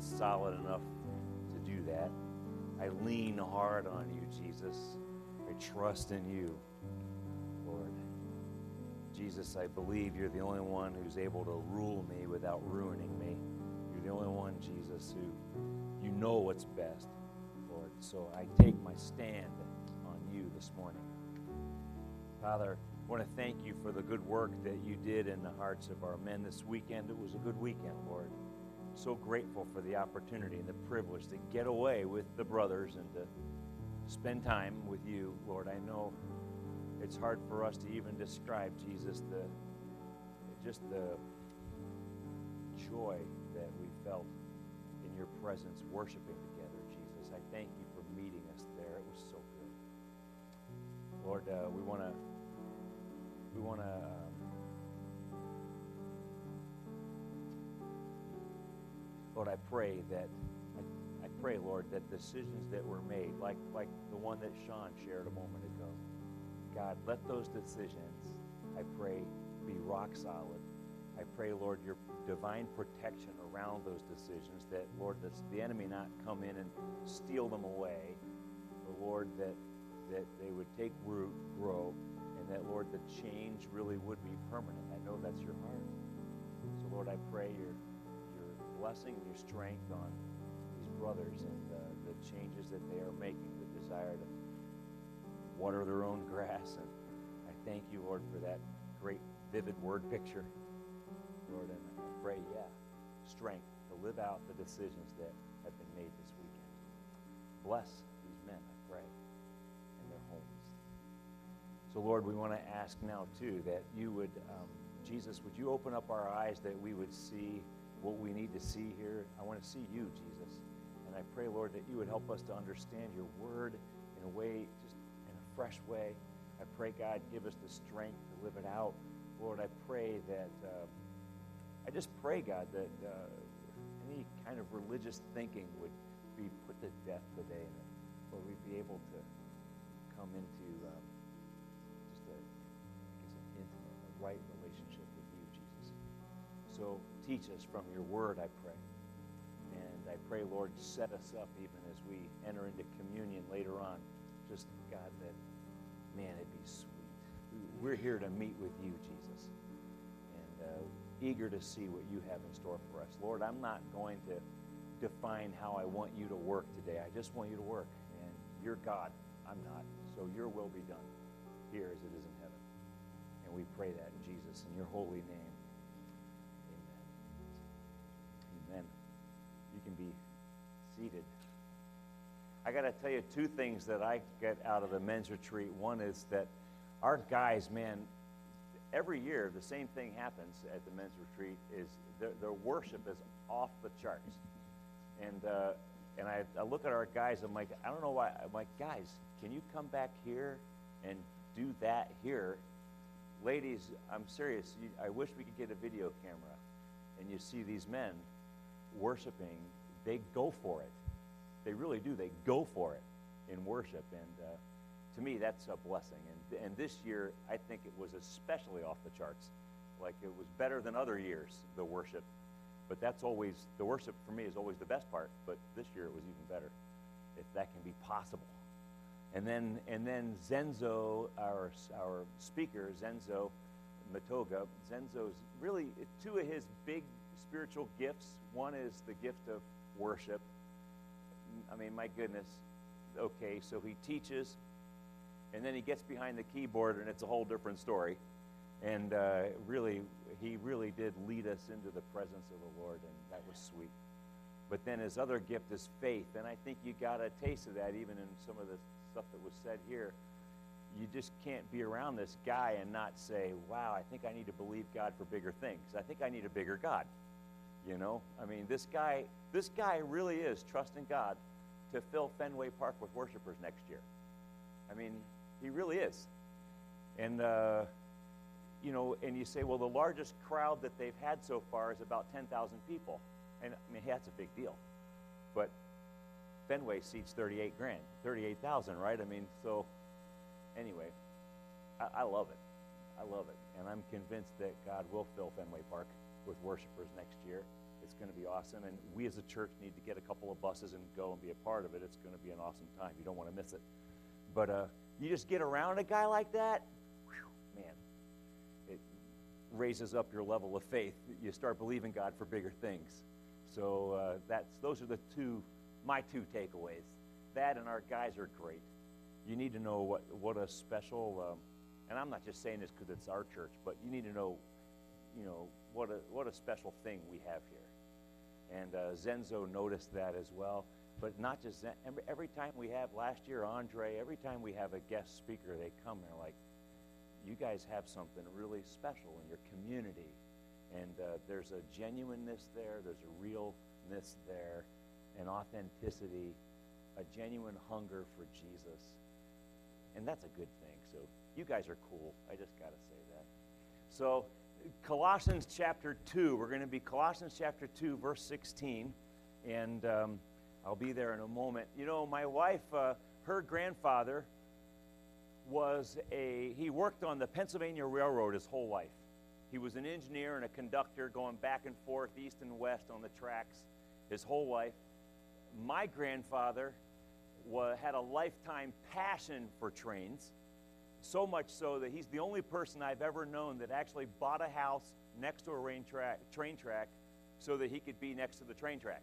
solid enough to do that. I lean hard on you, Jesus. I trust in you, Lord. Jesus, I believe you're the only one who's able to rule me without ruining me. You're the only one, Jesus, who you know what's best, Lord. So I take my stand on you this morning. Father, I want to thank you for the good work that you did in the hearts of our men this weekend. It was a good weekend, Lord. So grateful for the opportunity and the privilege to get away with the brothers and to spend time with you, Lord. I know it's hard for us to even describe, Jesus, the just the joy that we felt in your presence worshiping together, Jesus. I thank you for meeting us there. It was so good. Lord, uh, we want to we want to Lord, I pray that I, I pray, Lord, that decisions that were made, like like the one that Sean shared a moment ago, God, let those decisions, I pray, be rock solid. I pray, Lord, your divine protection around those decisions, that, Lord, that the enemy not come in and steal them away, but, Lord, that, that they would take root, grow, and that, Lord, the change really would be permanent. I know that's your heart. So, Lord, I pray your, your blessing and your strength on these brothers and uh, the changes that they are making, the desire to water their own grass. And I thank you, Lord, for that great, vivid word picture. Lord, and I pray, yeah, strength to live out the decisions that have been made this weekend. Bless these men, I pray, and their homes. So, Lord, we want to ask now, too, that you would, um, Jesus, would you open up our eyes that we would see what we need to see here? I want to see you, Jesus. And I pray, Lord, that you would help us to understand your word in a way, just in a fresh way. I pray, God, give us the strength to live it out. Lord, I pray that, uh, I just pray, God, that uh, any kind of religious thinking would be put to death today. And that, Lord, we'd be able to come into um, just a, an intimate, a right relationship with you, Jesus. So teach us from your word, I pray. And I pray, Lord, set us up even as we enter into communion later on. Just, God, that, man, it'd be sweet. We're here to meet with you, Jesus. And uh, eager to see what you have in store for us. Lord, I'm not going to define how I want you to work today. I just want you to work. And you're God. I'm not. So your will be done here as it is in heaven. And we pray that in Jesus, in your holy name. Amen. Amen. You can be seated. I got to tell you two things that I get out of the men's retreat. One is that our guys, man, every year the same thing happens at the men's retreat is their, their worship is off the charts. And, uh, and I, I look at our guys, I'm like, I don't know why. I'm like, guys, can you come back here and do that here? Ladies, I'm serious. You, I wish we could get a video camera and you see these men worshiping. They go for it. They really do. They go for it in worship. And uh, to me, that's a blessing. And, and this year, I think it was especially off the charts. Like it was better than other years, the worship. But that's always, the worship for me is always the best part. But this year it was even better, if that can be possible. And then, and then Zenzo, our, our speaker, Zenzo Matoga, Zenzo's really two of his big spiritual gifts. One is the gift of worship. I mean, my goodness. Okay, so he teaches, and then he gets behind the keyboard, and it's a whole different story. And uh, really, he really did lead us into the presence of the Lord, and that was sweet. But then his other gift is faith, and I think you got a taste of that even in some of the stuff that was said here. You just can't be around this guy and not say, "Wow, I think I need to believe God for bigger things. I think I need a bigger God." You know, I mean, this guy, this guy really is trusting God to fill Fenway Park with worshipers next year. I mean, he really is. And, uh, you know, and you say, well, the largest crowd that they've had so far is about 10,000 people. And, I mean, that's a big deal. But Fenway seats 38 grand, 38,000, right? I mean, so anyway, I, I love it. I love it. And I'm convinced that God will fill Fenway Park with worshipers next year. It's going to be awesome. And we as a church need to get a couple of buses and go and be a part of it. It's going to be an awesome time. You don't want to miss it. But uh, you just get around a guy like that, whew, man, it raises up your level of faith. You start believing God for bigger things. So uh, that's those are the two, my two takeaways. That and our guys are great. You need to know what what a special, um, and I'm not just saying this because it's our church, but you need to know, you know, what a what a special thing we have here. And uh, Zenzo noticed that as well. But not just that. Every, every time we have last year, Andre. Every time we have a guest speaker, they come. And they're like, "You guys have something really special in your community." And uh, there's a genuineness there, there's a realness there, an authenticity, a genuine hunger for Jesus. And that's a good thing. So you guys are cool. I just got to say that. So, Colossians chapter 2, we're going to be Colossians chapter 2, verse 16. And um, I'll be there in a moment. You know, my wife, uh, her grandfather was a, he worked on the Pennsylvania Railroad his whole life. He was an engineer and a conductor going back and forth, east and west on the tracks his whole life. My grandfather had a lifetime passion for trains, so much so that he's the only person I've ever known that actually bought a house next to a track, train track so that he could be next to the train track.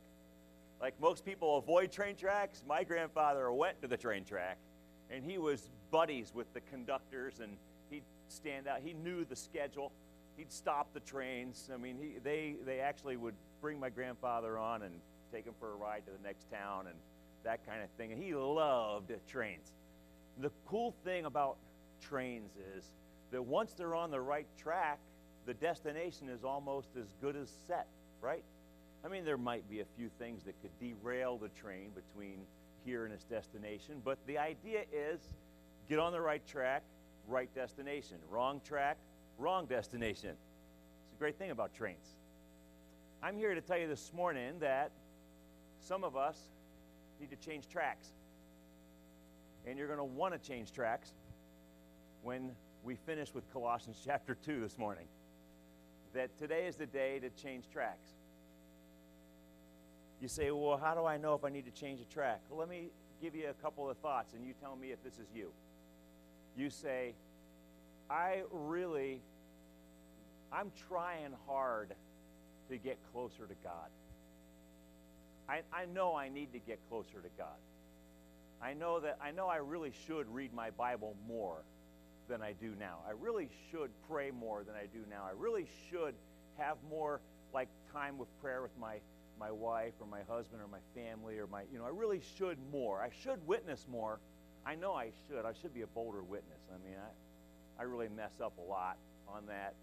Like most people avoid train tracks, my grandfather went to the train track and he was buddies with the conductors and he'd stand out. He knew the schedule he'd stop the trains. I mean, he, they, they actually would bring my grandfather on and take him for a ride to the next town and that kind of thing. And he loved trains. The cool thing about trains is that once they're on the right track, the destination is almost as good as set, right? I mean, there might be a few things that could derail the train between here and its destination, but the idea is get on the right track, right destination. Wrong track, wrong destination. It's a great thing about trains. I'm here to tell you this morning that some of us need to change tracks. And you're going to want to change tracks when we finish with Colossians chapter 2 this morning. That today is the day to change tracks. You say, well, how do I know if I need to change a track? Well, let me give you a couple of thoughts, and you tell me if this is you. You say, I really, I'm trying hard to get closer to God. I, I know I need to get closer to God. I know that I know I really should read my Bible more than I do now. I really should pray more than I do now. I really should have more like time with prayer with my my wife or my husband or my family or my you know I really should more. I should witness more. I know I should. I should be a bolder witness. I mean, I I really mess up a lot on that.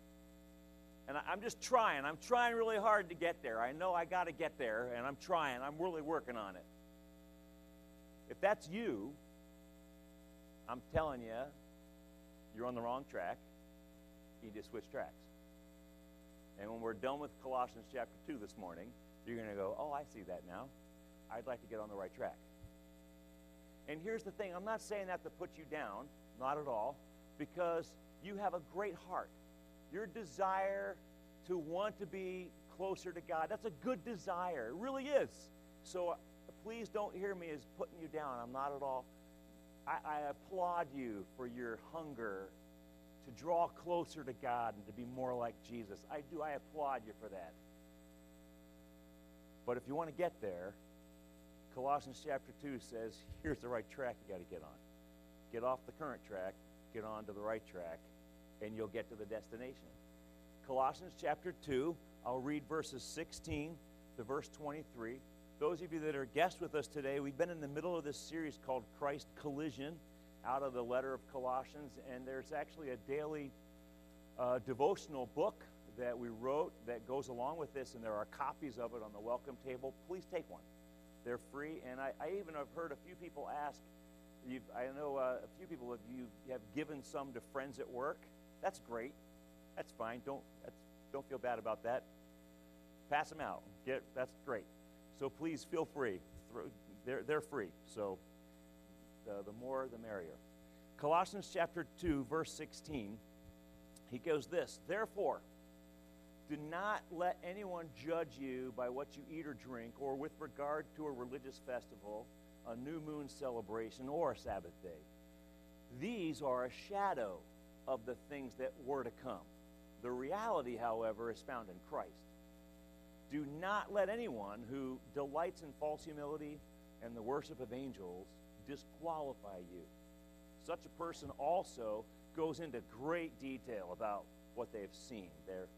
And I, am just trying. I'm trying really hard to get there. I know I got to get there, and I'm trying. I'm really working on it. If that's you, I'm telling you, you're on the wrong track. You need to switch tracks. And when we're done with Colossians chapter 2 this morning, you're going to go, oh, I see that now. I'd like to get on the right track. And here's the thing I'm not saying that to put you down, not at all because you have a great heart. Your desire to want to be closer to God, that's a good desire. It really is. So uh, please don't hear me as putting you down. I'm not at all. I, I applaud you for your hunger to draw closer to God and to be more like Jesus. I do. I applaud you for that. But if you want to get there, Colossians chapter 2 says, here's the right track you got to get on. Get off the current track get onto the right track, and you'll get to the destination. Colossians chapter 2, I'll read verses 16 to verse 23. Those of you that are guests with us today, we've been in the middle of this series called Christ Collision out of the letter of Colossians, and there's actually a daily uh, devotional book that we wrote that goes along with this, and there are copies of it on the welcome table. Please take one. They're free, and I, I even have heard a few people ask, I know uh, a few people of you have given some to friends at work. That's great. That's fine. Don't that's, don't feel bad about that. Pass them out. Get that's great. So please feel free. They're they're free. So the, the more the merrier. Colossians chapter 2 verse 16. He goes this, therefore, Do not let anyone judge you by what you eat or drink, or with regard to a religious festival, a new moon celebration, or a Sabbath day. These are a shadow of the things that were to come. The reality, however, is found in Christ. Do not let anyone who delights in false humility and the worship of angels disqualify you. Such a person also goes into great detail about what they've seen. They're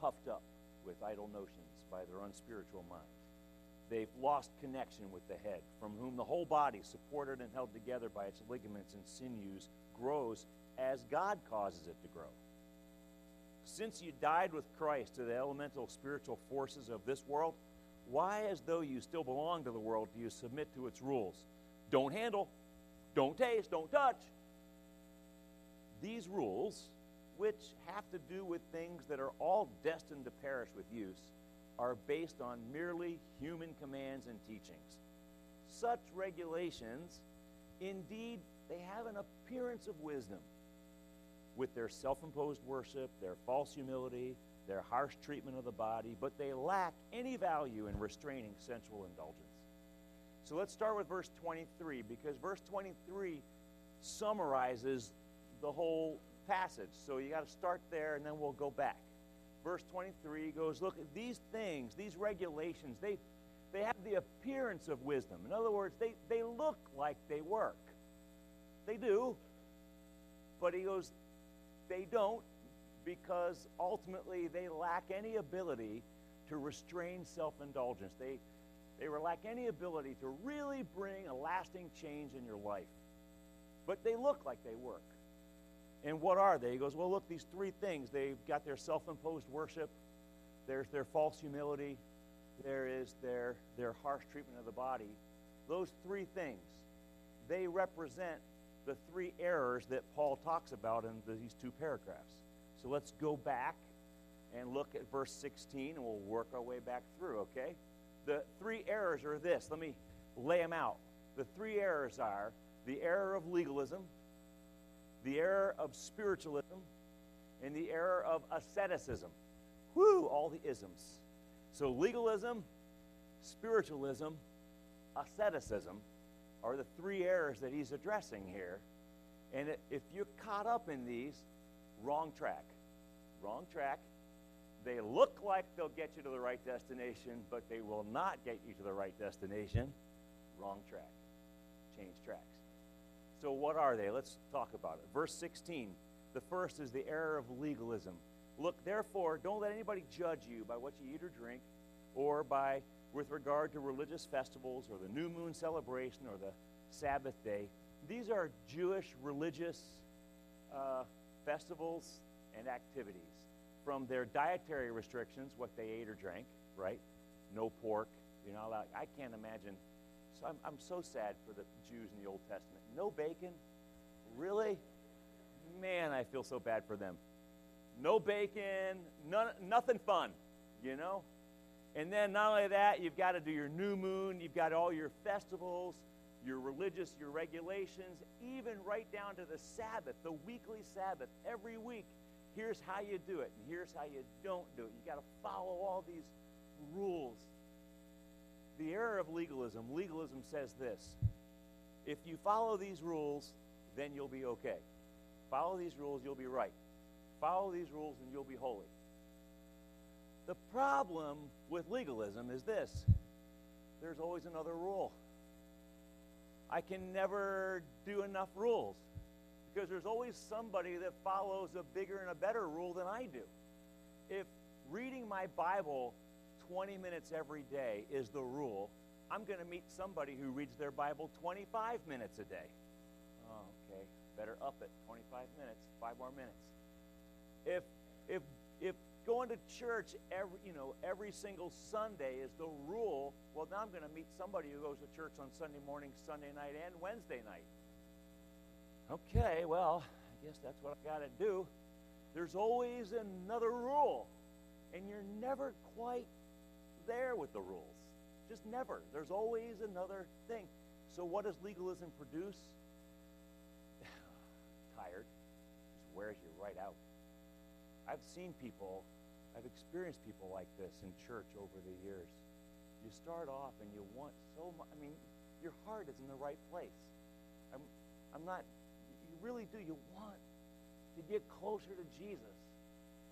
puffed up with idle notions by their unspiritual mind. They've lost connection with the head, from whom the whole body, supported and held together by its ligaments and sinews, grows as God causes it to grow. Since you died with Christ to the elemental spiritual forces of this world, why, as though you still belong to the world, do you submit to its rules? Don't handle, don't taste, don't touch. These rules which have to do with things that are all destined to perish with use, are based on merely human commands and teachings. Such regulations, indeed, they have an appearance of wisdom with their self imposed worship, their false humility, their harsh treatment of the body, but they lack any value in restraining sensual indulgence. So let's start with verse 23 because verse 23 summarizes the whole passage. So you got to start there and then we'll go back. Verse 23 goes, Look, these things, these regulations, they, they have the appearance of wisdom. In other words, they, they look like they work. They do. But he goes, they don't because ultimately they lack any ability to restrain self indulgence. They, they lack any ability to really bring a lasting change in your life. But they look like they work. And what are they? He goes, Well, look, these three things. They've got their self imposed worship, there's their false humility, there is their, their harsh treatment of the body. Those three things, they represent the three errors that Paul talks about in these two paragraphs. So let's go back and look at verse 16, and we'll work our way back through, okay? The three errors are this. Let me lay them out. The three errors are the error of legalism, the error of spiritualism, and the error of asceticism. Whoo, all the isms. So, legalism, spiritualism, asceticism are the three errors that he's addressing here. And if you're caught up in these, wrong track. Wrong track. They look like they'll get you to the right destination, but they will not get you to the right destination. Wrong track. Change tracks. So, what are they? Let's talk about it. Verse 16. The first is the error of legalism. Look, therefore, don't let anybody judge you by what you eat or drink, or by with regard to religious festivals, or the new moon celebration, or the Sabbath day. These are Jewish religious uh, festivals and activities. From their dietary restrictions, what they ate or drank, right? No pork. You're not allowed. I can't imagine so I'm, I'm so sad for the Jews in the Old Testament. No bacon? Really? Man, I feel so bad for them. No bacon, none, nothing fun, you know? And then not only that, you've got to do your new moon, you've got all your festivals, your religious, your regulations, even right down to the Sabbath, the weekly Sabbath, every week. Here's how you do it, and here's how you don't do it. You got to follow all these rules the error of legalism legalism says this if you follow these rules, then you'll be okay. Follow these rules, you'll be right. Follow these rules, and you'll be holy. The problem with legalism is this there's always another rule. I can never do enough rules because there's always somebody that follows a bigger and a better rule than I do. If reading my Bible 20 minutes every day is the rule, I'm going to meet somebody who reads their Bible 25 minutes a day. Oh, okay. Better up it 25 minutes, five more minutes. If if if going to church every you know every single Sunday is the rule, well now I'm going to meet somebody who goes to church on Sunday morning, Sunday night, and Wednesday night. Okay, well, I guess that's what I've got to do. There's always another rule, and you're never quite there with the rules. Just never. There's always another thing. So, what does legalism produce? Tired. Just wears you right out. I've seen people I've experienced people like this in church over the years. You start off and you want so much. I mean, your heart is in the right place. I'm, I'm not, you really do. You want to get closer to Jesus.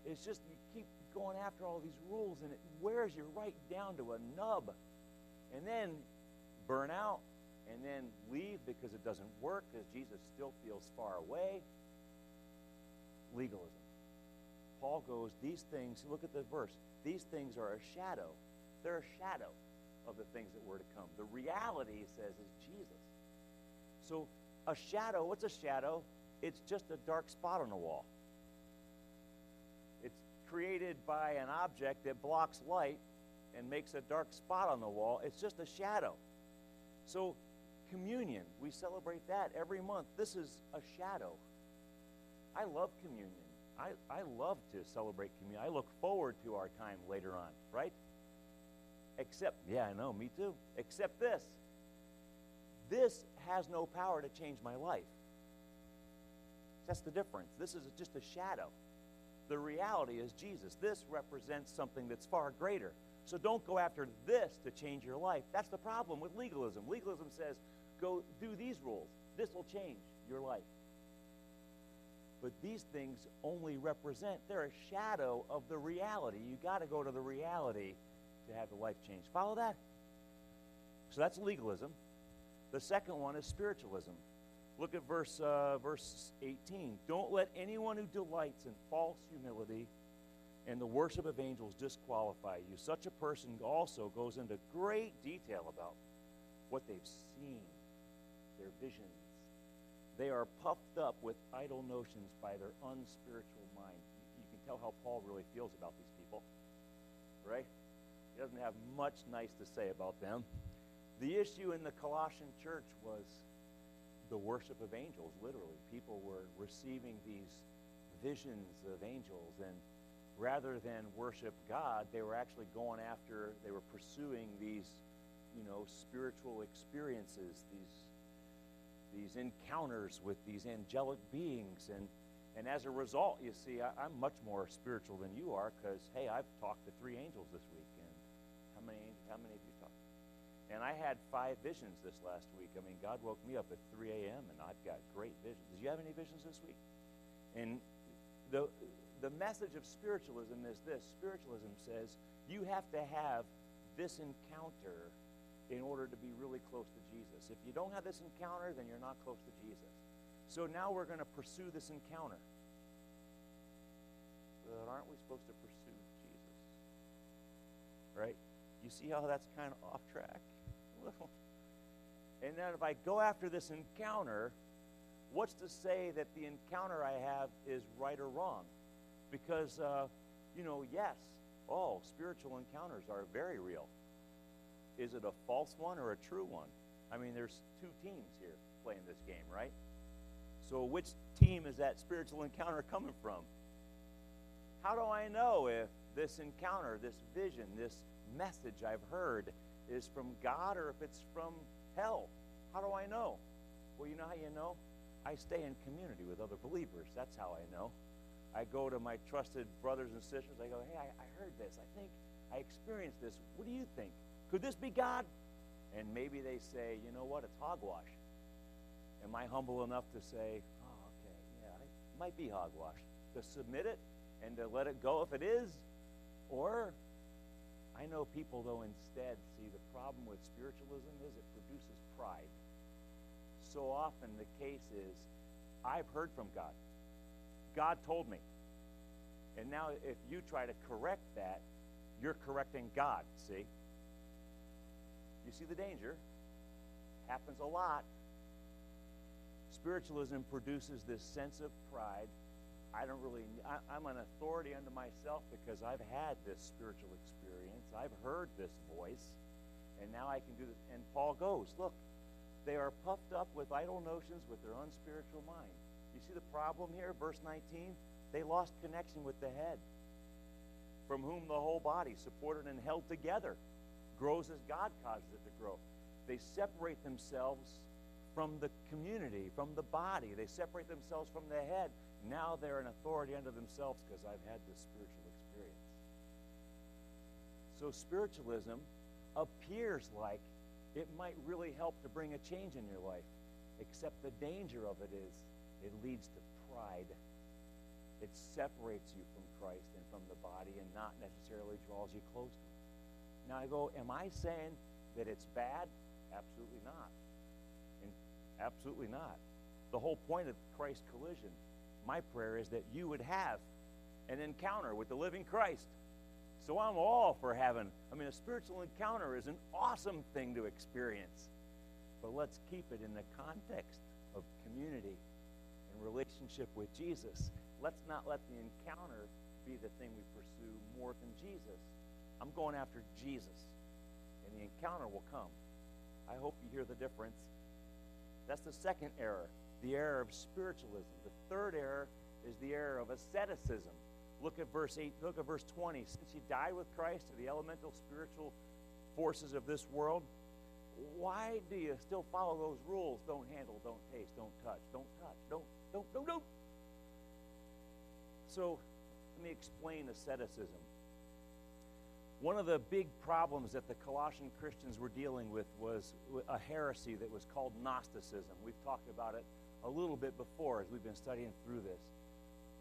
It's just you keep going after all these rules and it wears you right down to a nub. And then burn out and then leave because it doesn't work because Jesus still feels far away. Legalism. Paul goes, these things, look at the verse, these things are a shadow. They're a shadow of the things that were to come. The reality, he says, is Jesus. So a shadow, what's a shadow? It's just a dark spot on the wall. It's created by an object that blocks light and makes a dark spot on the wall. It's just a shadow. So communion, we celebrate that every month. This is a shadow. I love communion. I, I love to celebrate communion. I look forward to our time later on, right? Except, yeah, I know, me too. Except this. This has no power to change my life. That's the difference. This is just a shadow. The reality is Jesus. This represents something that's far greater. So don't go after this to change your life. That's the problem with legalism. Legalism says, go do these rules. This will change your life. But these things only represent, they're a shadow of the reality. You got to go to the reality to have the life change. Follow that? So that's legalism. The second one is spiritualism. Look at verse, uh, verse 18. Don't let anyone who delights in false humility and the worship of angels disqualify you. Such a person also goes into great detail about what they've seen, their visions. They are puffed up with idle notions by their unspiritual mind. You can tell how Paul really feels about these people, right? He doesn't have much nice to say about them. The issue in the Colossian church was the worship of angels, literally. People were receiving these visions of angels, and rather than worship God, they were actually going after, they were pursuing these, you know, spiritual experiences, these these encounters with these angelic beings and and as a result, you see, I, am much more spiritual than you are because, hey, I've talked to three angels this week, and how many how many of you talked? And I had five visions this last week. I mean, God woke me up at 3 a.m. and I've got great visions. Did you have any visions this week? And the the message of spiritualism is this: spiritualism says you have to have this encounter in order to be really close to Jesus. If you don't have this encounter, then you're not close to Jesus. So now we're going to pursue this encounter. But aren't we supposed to pursue Jesus? Right? You see how that's kind of off track? A little. and then if I go after this encounter, what's to say that the encounter I have is right or wrong? Because, uh, you know, yes, oh, spiritual encounters are very real. Is it a false one or a true one? I mean, there's two teams here playing this game, right? So, which team is that spiritual encounter coming from? How do I know if this encounter, this vision, this message I've heard is from God or if it's from hell? How do I know? Well, you know how you know? I stay in community with other believers. That's how I know. I go to my trusted brothers and sisters. I go, hey, I, I heard this. I think I experienced this. What do you think? Could this be God? And maybe they say, you know what? It's hogwash. Am I humble enough to say, oh, okay, yeah, it might be hogwash? To submit it and to let it go if it is? Or I know people, though, instead see the problem with spiritualism is it produces pride. So often the case is, I've heard from God. God told me. And now if you try to correct that, you're correcting God, see? You see the danger? Happens a lot. Spiritualism produces this sense of pride. I don't really, I, I'm an authority unto myself because I've had this spiritual experience. I've heard this voice, and now I can do this. And Paul goes, look, they are puffed up with idle notions with their unspiritual mind. You see the problem here? Verse 19, they lost connection with the head, from whom the whole body, supported and held together, grows as God causes it to grow. They separate themselves from the community, from the body. They separate themselves from the head. Now they're an authority unto themselves because I've had this spiritual experience. So spiritualism appears like it might really help to bring a change in your life, except the danger of it is it leads to pride. It separates you from Christ and from the body and not necessarily draws you close to Him. Now I go, am I saying that it's bad? Absolutely not. And absolutely not. The whole point of Christ collision, my prayer is that you would have an encounter with the living Christ. So I'm all for having, I mean, a spiritual encounter is an awesome thing to experience. But let's keep it in the context of community and relationship with Jesus. Let's not let the encounter be the thing we pursue more than Jesus. I'm going after Jesus, and the encounter will come. I hope you hear the difference. That's the second error, the error of spiritualism. The third error is the error of asceticism. Look at verse 8, look at verse 20. Since you died with Christ to the elemental spiritual forces of this world, why do you still follow those rules? Don't handle, don't taste, don't touch, don't touch, don't, don't, don't, don't. So let me explain asceticism. One of the big problems that the Colossian Christians were dealing with was a heresy that was called Gnosticism. We've talked about it a little bit before as we've been studying through this.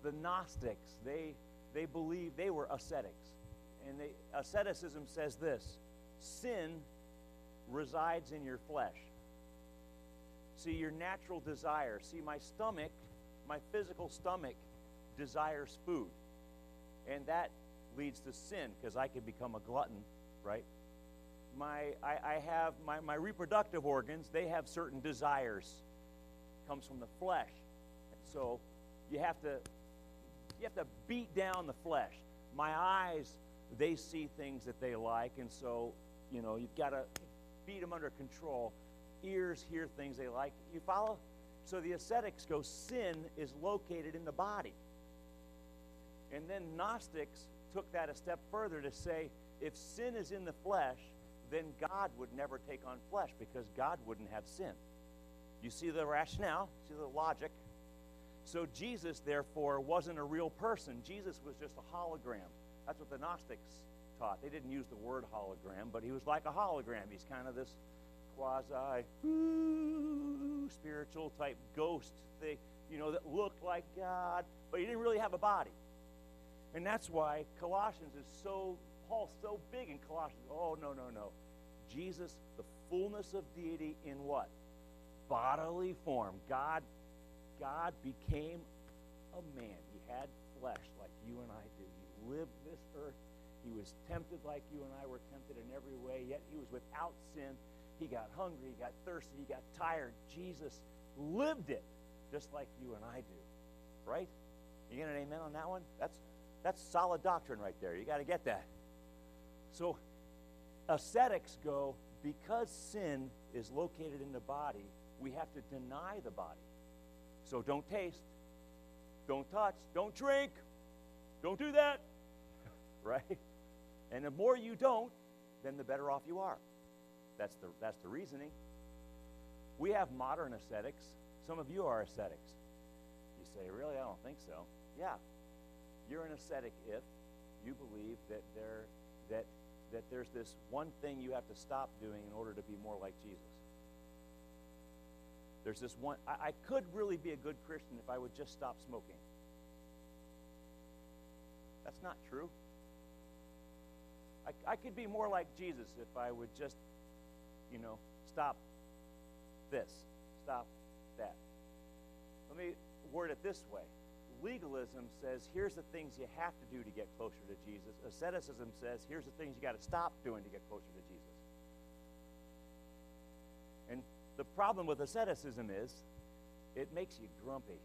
The Gnostics, they they believed they were ascetics. And they, asceticism says this sin resides in your flesh. See, your natural desire. See, my stomach, my physical stomach, desires food. And that leads to sin because I can become a glutton, right? My, I, I have my, my reproductive organs, they have certain desires. comes from the flesh. And so you have to you have to beat down the flesh. My eyes, they see things that they like, and so, you know, you've got to beat them under control. Ears hear things they like. You follow? So the ascetics go, sin is located in the body. And then Gnostics took that a step further to say, if sin is in the flesh, then God would never take on flesh because God wouldn't have sin. You see the rationale, see the logic. So Jesus, therefore, wasn't a real person. Jesus was just a hologram. That's what the Gnostics taught. They didn't use the word hologram, but he was like a hologram. He's kind of this quasi spiritual type ghost thing, you know, that looked like God, but he didn't really have a body. And that's why Colossians is so, Paul's so big in Colossians. Oh, no, no, no. Jesus, the fullness of deity in what? Bodily form. God God became a man. He had flesh like you and I do. He lived this earth. He was tempted like you and I were tempted in every way, yet he was without sin. He got hungry, he got thirsty, he got tired. Jesus lived it just like you and I do. Right? You get an amen on that one? That's that's solid doctrine right there. You got to get that. So ascetics go because sin is located in the body, we have to deny the body. So don't taste, don't touch, don't drink, don't do that. right? And the more you don't, then the better off you are. That's the, that's the reasoning. We have modern ascetics. Some of you are ascetics. You say, really? I don't think so. Yeah. You're an ascetic if you believe that there that that there's this one thing you have to stop doing in order to be more like Jesus. There's this one, I, I could really be a good Christian if I would just stop smoking. That's not true. I, I could be more like Jesus if I would just, you know, stop this, stop that. Let me word it this way legalism says here's the things you have to do to get closer to Jesus. Asceticism says here's the things you got to stop doing to get closer to Jesus. And the problem with asceticism is it makes you grumpy.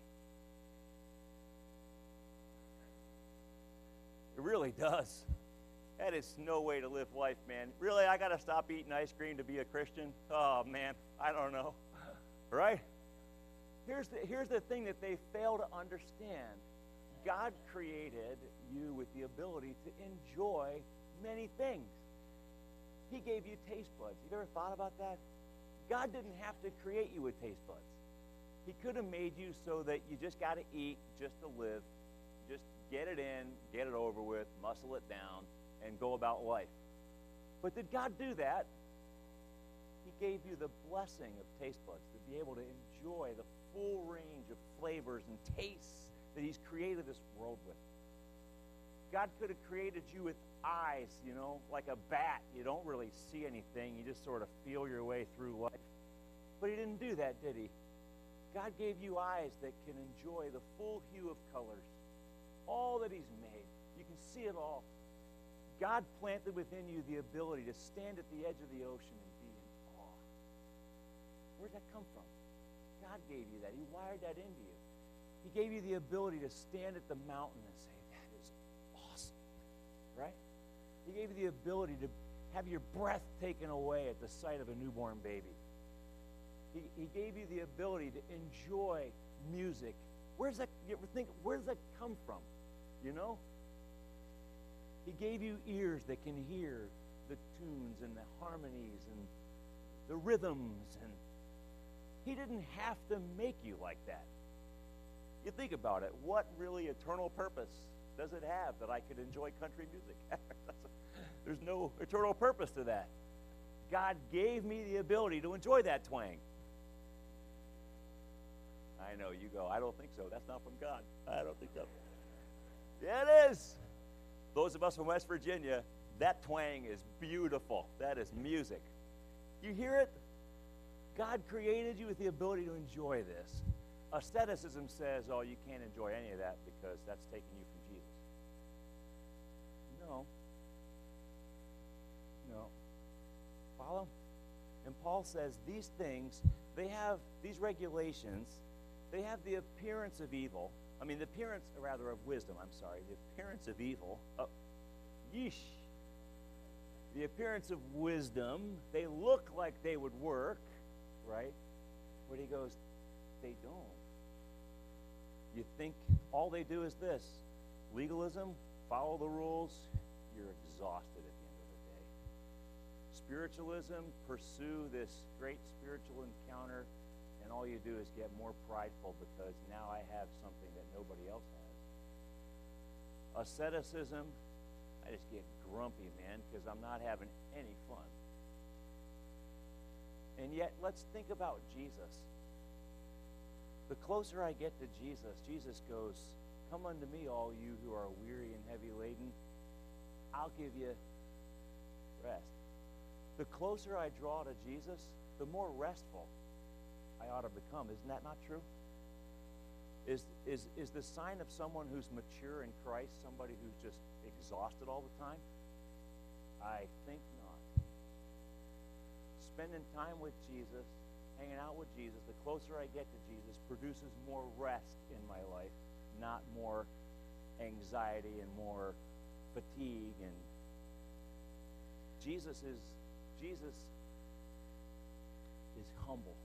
It really does. That is no way to live life, man. Really, I got to stop eating ice cream to be a Christian? Oh, man, I don't know. Right? Here's the, here's the thing that they fail to understand God created you with the ability to enjoy many things. He gave you taste buds. You ever thought about that? God didn't have to create you with taste buds. He could have made you so that you just got to eat just to live, just get it in, get it over with, muscle it down, and go about life. But did God do that? He gave you the blessing of taste buds to be able to enjoy the full range of flavors and tastes that He's created this world with. God could have created you with eyes, you know, like a bat. You don't really see anything, you just sort of feel your way through life. But He didn't do that, did He? God gave you eyes that can enjoy the full hue of colors, all that He's made. You can see it all. God planted within you the ability to stand at the edge of the ocean and be in awe. Where'd that come from? God gave you that. He wired that into you. He gave you the ability to stand at the mountain and say, That is awesome. Right? He gave you the ability to have your breath taken away at the sight of a newborn baby. He, he gave you the ability to enjoy music. Where's that? You ever think, where does that come from? You know? He gave you ears that can hear the tunes and the harmonies and the rhythms and he didn't have to make you like that. You think about it, what really eternal purpose does it have that I could enjoy country music? There's no eternal purpose to that. God gave me the ability to enjoy that twang. I know you go, I don't think so. That's not from God. I don't think so. Yeah, it is. Those of us from West Virginia, that twang is beautiful. That is music. You hear it? God created you with the ability to enjoy this. Asceticism says, oh, you can't enjoy any of that because that's taking you from Jesus. No. No. Follow? And Paul says these things, they have, these regulations, they have the appearance of evil. I mean, the appearance, rather, of wisdom, I'm sorry, the appearance of evil. Oh, yeesh. The appearance of wisdom. They look like they would work, right? But he goes, they don't. You think all they do is this legalism, follow the rules, you're exhausted at the end of the day. Spiritualism, pursue this great spiritual encounter, and all you do is get more prideful because now I have something that nobody else has. Asceticism, I just get grumpy, man, because I'm not having any fun. And yet, let's think about Jesus. The closer I get to Jesus, Jesus goes, Come unto me, all you who are weary and heavy laden. I'll give you rest. The closer I draw to Jesus, the more restful I ought to become. Isn't that not true? Is, is, is the sign of someone who's mature in Christ somebody who's just exhausted all the time? I think. Spending time with Jesus hanging out with Jesus, the closer I get to Jesus, produces more rest in my life, not more anxiety and more fatigue and Jesus is Jesus is humble.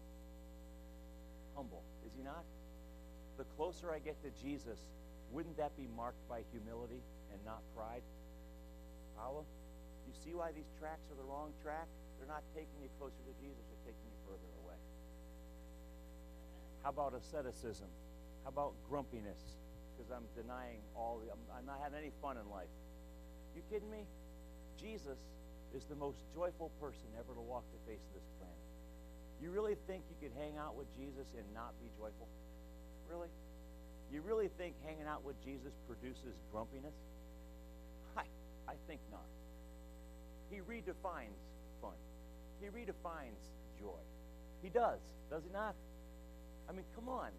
Humble, is he not? The closer I get to Jesus, wouldn't that be marked by humility and not pride? Paula, you see why these tracks are the wrong track? They're not taking you closer to Jesus, they're taking you further away. How about asceticism? How about grumpiness? Because I'm denying all, the, I'm, I'm not having any fun in life. You kidding me? Jesus is the most joyful person ever to walk the face of this planet. You really think you could hang out with Jesus and not be joyful? Really? You really think hanging out with Jesus produces grumpiness? I, I think not. He redefines fun. He redefines joy. He does, does he not? I mean, come on.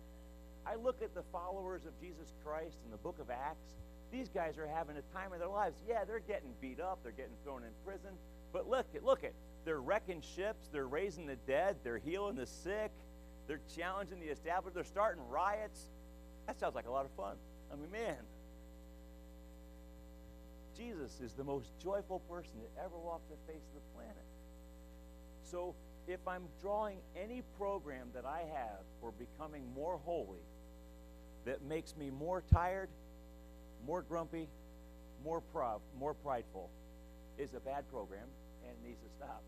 I look at the followers of Jesus Christ in the book of Acts. These guys are having a time of their lives. Yeah, they're getting beat up, they're getting thrown in prison. But look at look at they're wrecking ships, they're raising the dead, they're healing the sick, they're challenging the established, they're starting riots. That sounds like a lot of fun. I mean, man. Jesus is the most joyful person that ever walked the face of the planet. So if I'm drawing any program that I have for becoming more holy that makes me more tired, more grumpy, more proud, more prideful, is a bad program and needs to stop.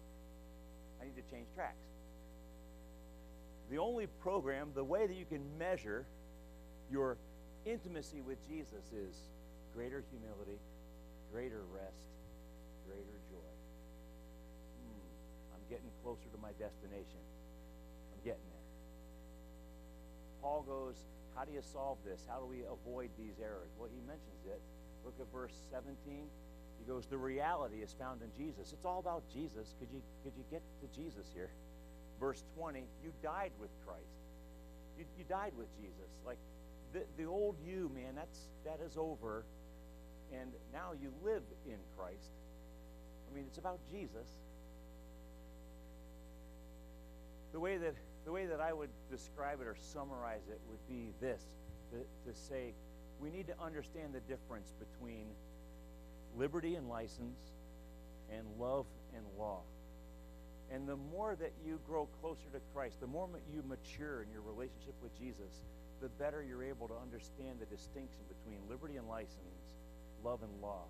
I need to change tracks. The only program, the way that you can measure your intimacy with Jesus is greater humility, greater rest, greater joy. Hmm, I'm getting closer to my destination. I'm getting there. Paul goes, How do you solve this? How do we avoid these errors? Well, he mentions it. Look at verse 17. He goes, The reality is found in Jesus. It's all about Jesus. Could you, could you get to Jesus here? Verse 20, you died with Christ. You, you died with Jesus. Like the, the old you, man, that's that is over. And now you live in Christ. I mean, it's about Jesus. The way that the way that I would describe it or summarize it would be this to, to say we need to understand the difference between liberty and license and love and law. And the more that you grow closer to Christ, the more you mature in your relationship with Jesus, the better you're able to understand the distinction between liberty and license, love and law.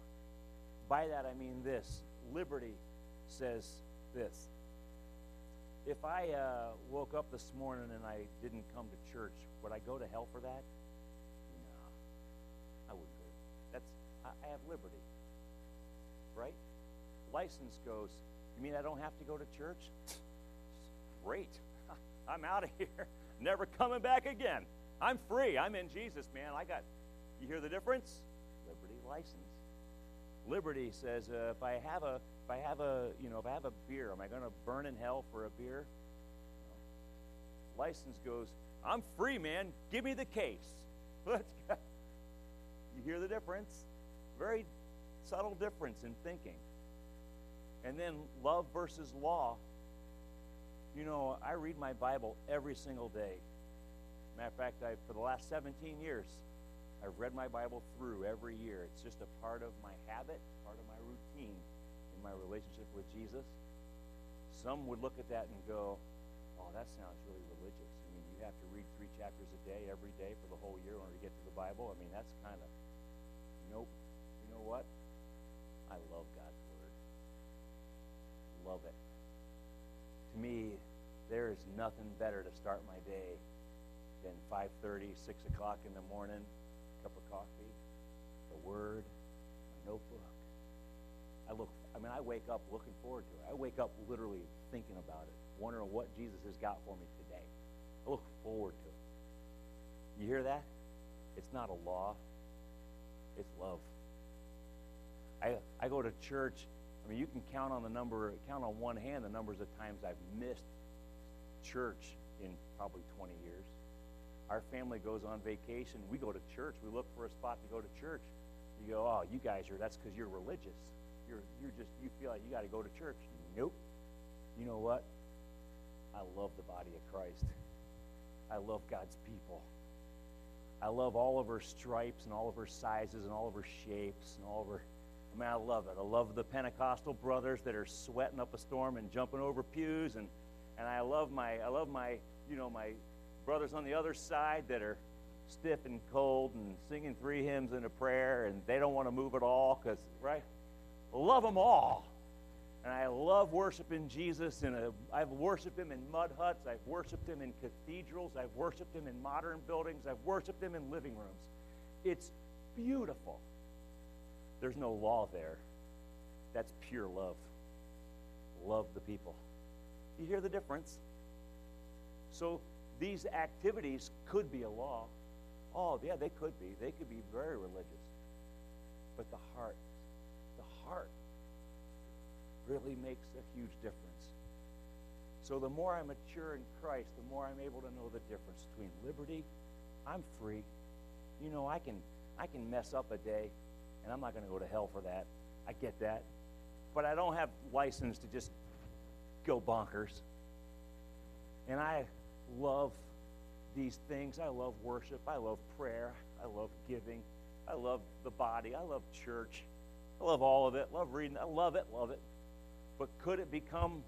By that I mean this liberty says this. If I uh, woke up this morning and I didn't come to church, would I go to hell for that? No, I wouldn't go. That's I, I have liberty, right? License goes. You mean I don't have to go to church? Great. I'm out of here. Never coming back again. I'm free. I'm in Jesus, man. I got. You hear the difference? License. Liberty says uh, if I have a if I have a you know if I have a beer, am I going to burn in hell for a beer? No. License goes, I'm free, man. Give me the case. Let's go. You hear the difference? Very subtle difference in thinking. And then love versus law. You know, I read my Bible every single day. Matter of fact, I for the last 17 years, I've read my Bible through every year. It's just a part of my habit, part of my routine in my relationship with Jesus. Some would look at that and go, oh, that sounds really religious. I mean, you have to read three chapters a day every day for the whole year in order to get to the Bible. I mean, that's kind of, nope. You know what? I love God's Word. Love it. To me, there is nothing better to start my day than 5.30, 6 o'clock in the morning cup of coffee, the Word, my notebook. I look. I mean, I wake up looking forward to it. I wake up literally thinking about it, wondering what Jesus has got for me today. I look forward to it. You hear that? It's not a law. It's love. I I go to church. I mean, you can count on the number, count on one hand the numbers of times I've missed church in probably 20 years. Our family goes on vacation. We go to church. We look for a spot to go to church. You go, oh, you guys are, that's because you're religious. You're, you're just, you feel like you got to go to church. Nope. You know what? I love the body of Christ. I love God's people. I love all of her stripes and all of her sizes and all of her shapes and all of her. I mean, I love it. I love the Pentecostal brothers that are sweating up a storm and jumping over pews, and and I love my I love my you know my brothers on the other side that are stiff and cold and singing three hymns and a prayer and they don't want to move at all because, right? Love them all. And I love worshiping Jesus. And I've worshiped him in mud huts. I've worshiped him in cathedrals. I've worshiped him in modern buildings. I've worshiped him in living rooms. It's beautiful. There's no law there. That's pure love. Love the people. You hear the difference? So these activities could be a law. Oh, yeah, they could be. They could be very religious. But the heart, the heart really makes a huge difference. So the more I mature in Christ, the more I'm able to know the difference between liberty, I'm free. You know, I can I can mess up a day, and I'm not going to go to hell for that. I get that. But I don't have license to just go bonkers. And I love these things. I love worship. I love prayer. I love giving. I love the body. I love church. I love all of it. Love reading. I love it. Love it. But could it become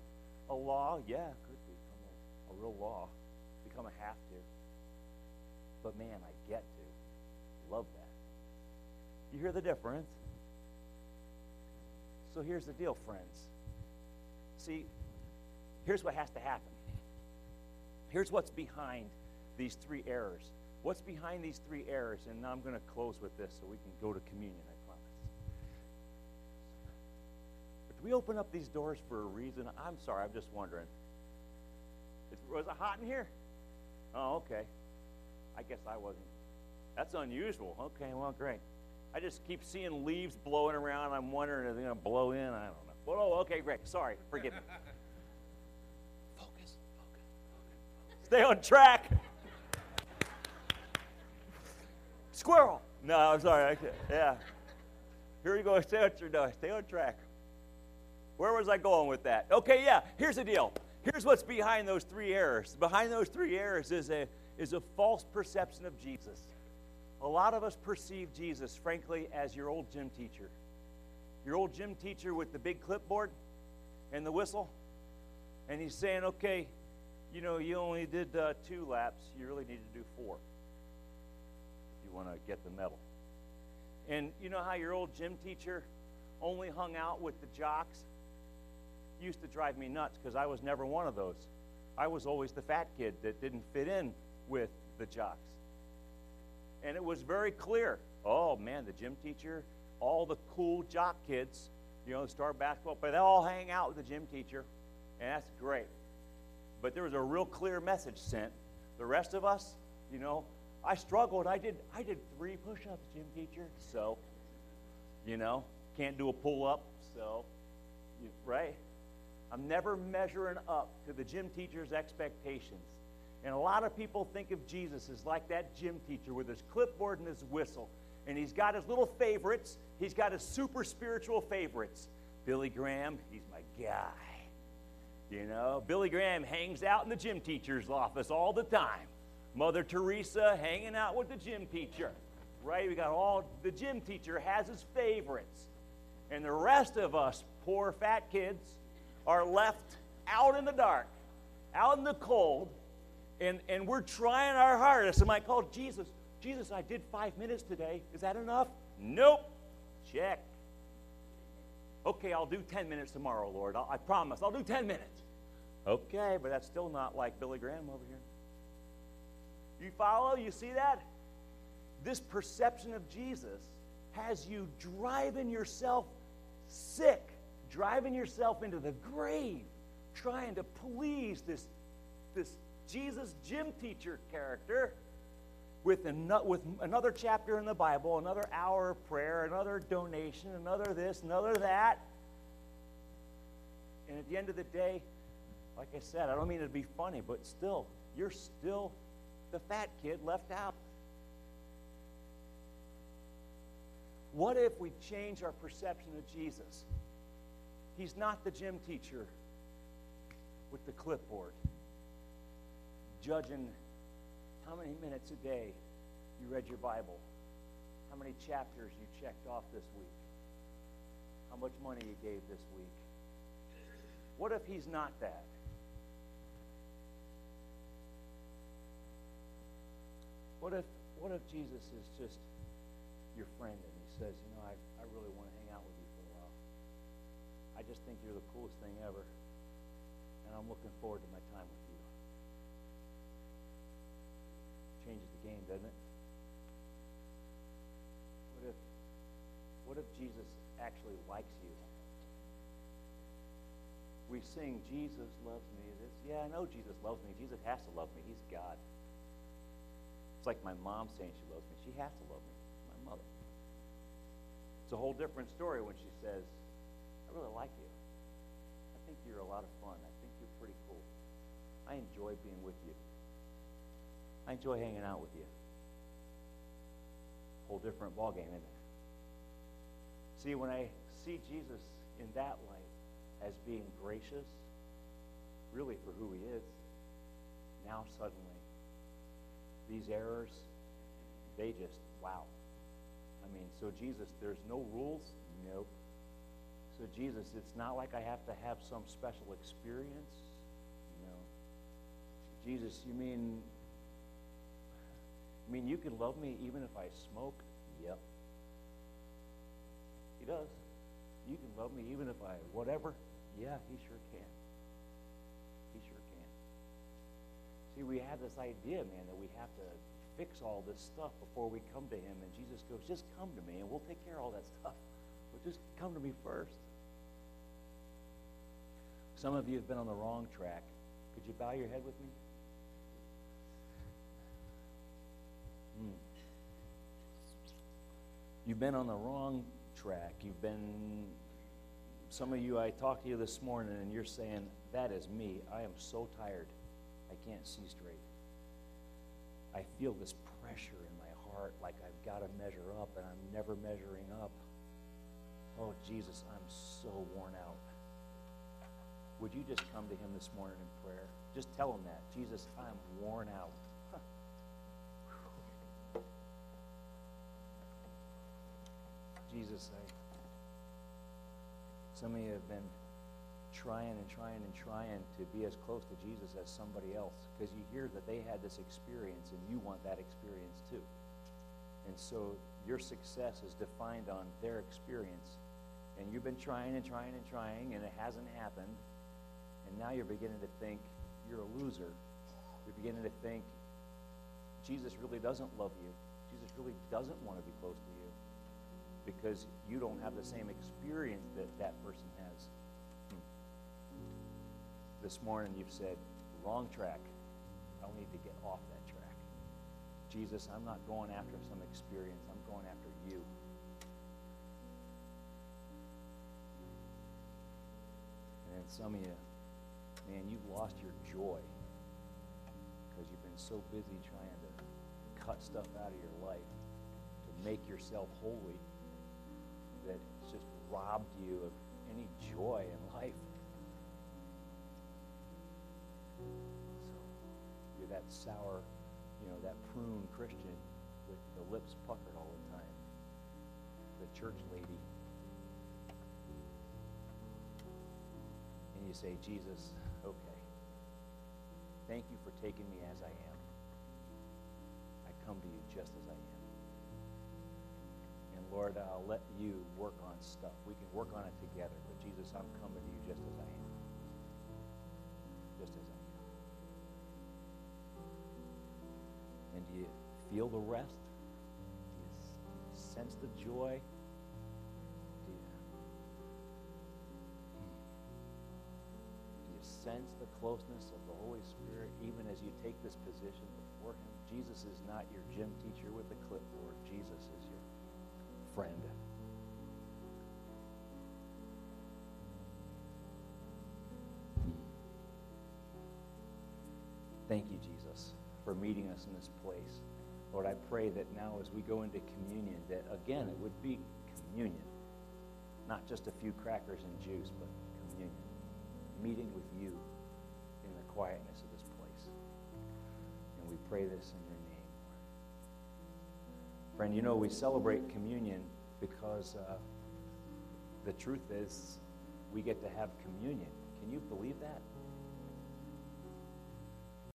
a law? Yeah, it could become a, a real law. Become a have to. But man, I get to. Love that. You hear the difference? So here's the deal, friends. See, here's what has to happen Here's what's behind these three errors. What's behind these three errors? And I'm going to close with this so we can go to communion, I promise. But do we open up these doors for a reason? I'm sorry, I'm just wondering. Was it hot in here? Oh, okay. I guess I wasn't. That's unusual. Okay, well, great. I just keep seeing leaves blowing around. I'm wondering if they're going to blow in. I don't know. Oh, okay, great. Sorry. Forgive me. Stay on track. Squirrel. No, I'm sorry. Yeah. Here you go. Stay on, no, stay on track. Where was I going with that? Okay, yeah. Here's the deal. Here's what's behind those three errors. Behind those three errors is a, is a false perception of Jesus. A lot of us perceive Jesus, frankly, as your old gym teacher. Your old gym teacher with the big clipboard and the whistle. And he's saying, okay, you know, you only did uh, two laps. You really need to do four if you want to get the medal. And you know how your old gym teacher only hung out with the jocks? Used to drive me nuts because I was never one of those. I was always the fat kid that didn't fit in with the jocks. And it was very clear. Oh man, the gym teacher, all the cool jock kids, you know, star basketball, but they all hang out with the gym teacher, and that's great. But there was a real clear message sent. The rest of us, you know, I struggled. I did I did three push-ups, gym teacher. So, you know, can't do a pull-up. So, you, right? I'm never measuring up to the gym teacher's expectations. And a lot of people think of Jesus as like that gym teacher with his clipboard and his whistle. And he's got his little favorites. He's got his super spiritual favorites. Billy Graham, he's my guy. You know, Billy Graham hangs out in the gym teacher's office all the time. Mother Teresa hanging out with the gym teacher. Right? We got all, the gym teacher has his favorites. And the rest of us, poor fat kids, are left out in the dark, out in the cold, and, and we're trying our hardest. And I call Jesus, Jesus, I did five minutes today. Is that enough? Nope. Check. Okay, I'll do 10 minutes tomorrow, Lord. I'll, I promise. I'll do 10 minutes. Okay, but that's still not like Billy Graham over here. You follow? You see that? This perception of Jesus has you driving yourself sick, driving yourself into the grave, trying to please this, this Jesus gym teacher character with, an, with another chapter in the Bible, another hour of prayer, another donation, another this, another that. And at the end of the day, like I said, I don't mean it to be funny, but still, you're still the fat kid left out. What if we change our perception of Jesus? He's not the gym teacher with the clipboard judging how many minutes a day you read your Bible, how many chapters you checked off this week, how much money you gave this week. What if he's not that? What if what if Jesus is just your friend and he says, you know, I, I really want to hang out with you for a while. I just think you're the coolest thing ever. And I'm looking forward to my time with you. changes the game, doesn't it? What if, what if Jesus actually likes you? We sing, Jesus loves me. This, yeah, I know Jesus loves me. Jesus has to love me. He's God. It's like my mom saying she loves me. She has to love me. my mother. It's a whole different story when she says, I really like you. I think you're a lot of fun. I think you're pretty cool. I enjoy being with you. I enjoy hanging out with you. Whole different ballgame, isn't it? See, when I see Jesus in that light as being gracious, really for who he is, now suddenly these errors, they just, wow. I mean, so Jesus, there's no rules? Nope. So Jesus, it's not like I have to have some special experience? No. Jesus, you mean I mean, you can love me even if I smoke? Yep. He does. You can love me even if I whatever? Yeah, he sure can. He sure can. See, we have this idea, man, that we have to fix all this stuff before we come to him. And Jesus goes, just come to me and we'll take care of all that stuff. But just come to me first. Some of you have been on the wrong track. Could you bow your head with me? Hmm. You've been on the wrong track. You've been, some of you, I talked to you this morning and you're saying, That is me. I am so tired. I can't see straight. I feel this pressure in my heart like I've got to measure up and I'm never measuring up. Oh, Jesus, I'm so worn out. Would you just come to him this morning in prayer? Just tell him that. Jesus, I'm worn out. Jesus, I, some of you have been trying and trying and trying to be as close to Jesus as somebody else because you hear that they had this experience and you want that experience too. And so your success is defined on their experience. And you've been trying and trying and trying and it hasn't happened. And now you're beginning to think you're a loser. You're beginning to think Jesus really doesn't love you. Jesus really doesn't want to be close to you because you don't have the same experience that that person has. This morning you've said, wrong track. I need to get off that track. Jesus, I'm not going after some experience. I'm going after you. And some of you, man, you've lost your joy because you've been so busy trying to cut stuff out of your life to make yourself holy that it's just robbed you of any joy in life. That sour, you know, that prune Christian with the lips puckered all the time. The church lady. And you say, Jesus, okay. Thank you for taking me as I am. I come to you just as I am. And Lord, I'll let you work on stuff. We can work on it together. But Jesus, I'm coming to you just as I am. Feel the rest? Do you sense the joy? Do you, do you sense the closeness of the Holy Spirit even as you take this position before Him? Jesus is not your gym teacher with a clipboard. Jesus is your friend. Thank you, Jesus, for meeting us in this place. Lord, I pray that now as we go into communion, that again it would be communion, not just a few crackers and juice, but communion, meeting with you in the quietness of this place. And we pray this in your name, Lord. Friend, you know, we celebrate communion because uh, the truth is we get to have communion. Can you believe that?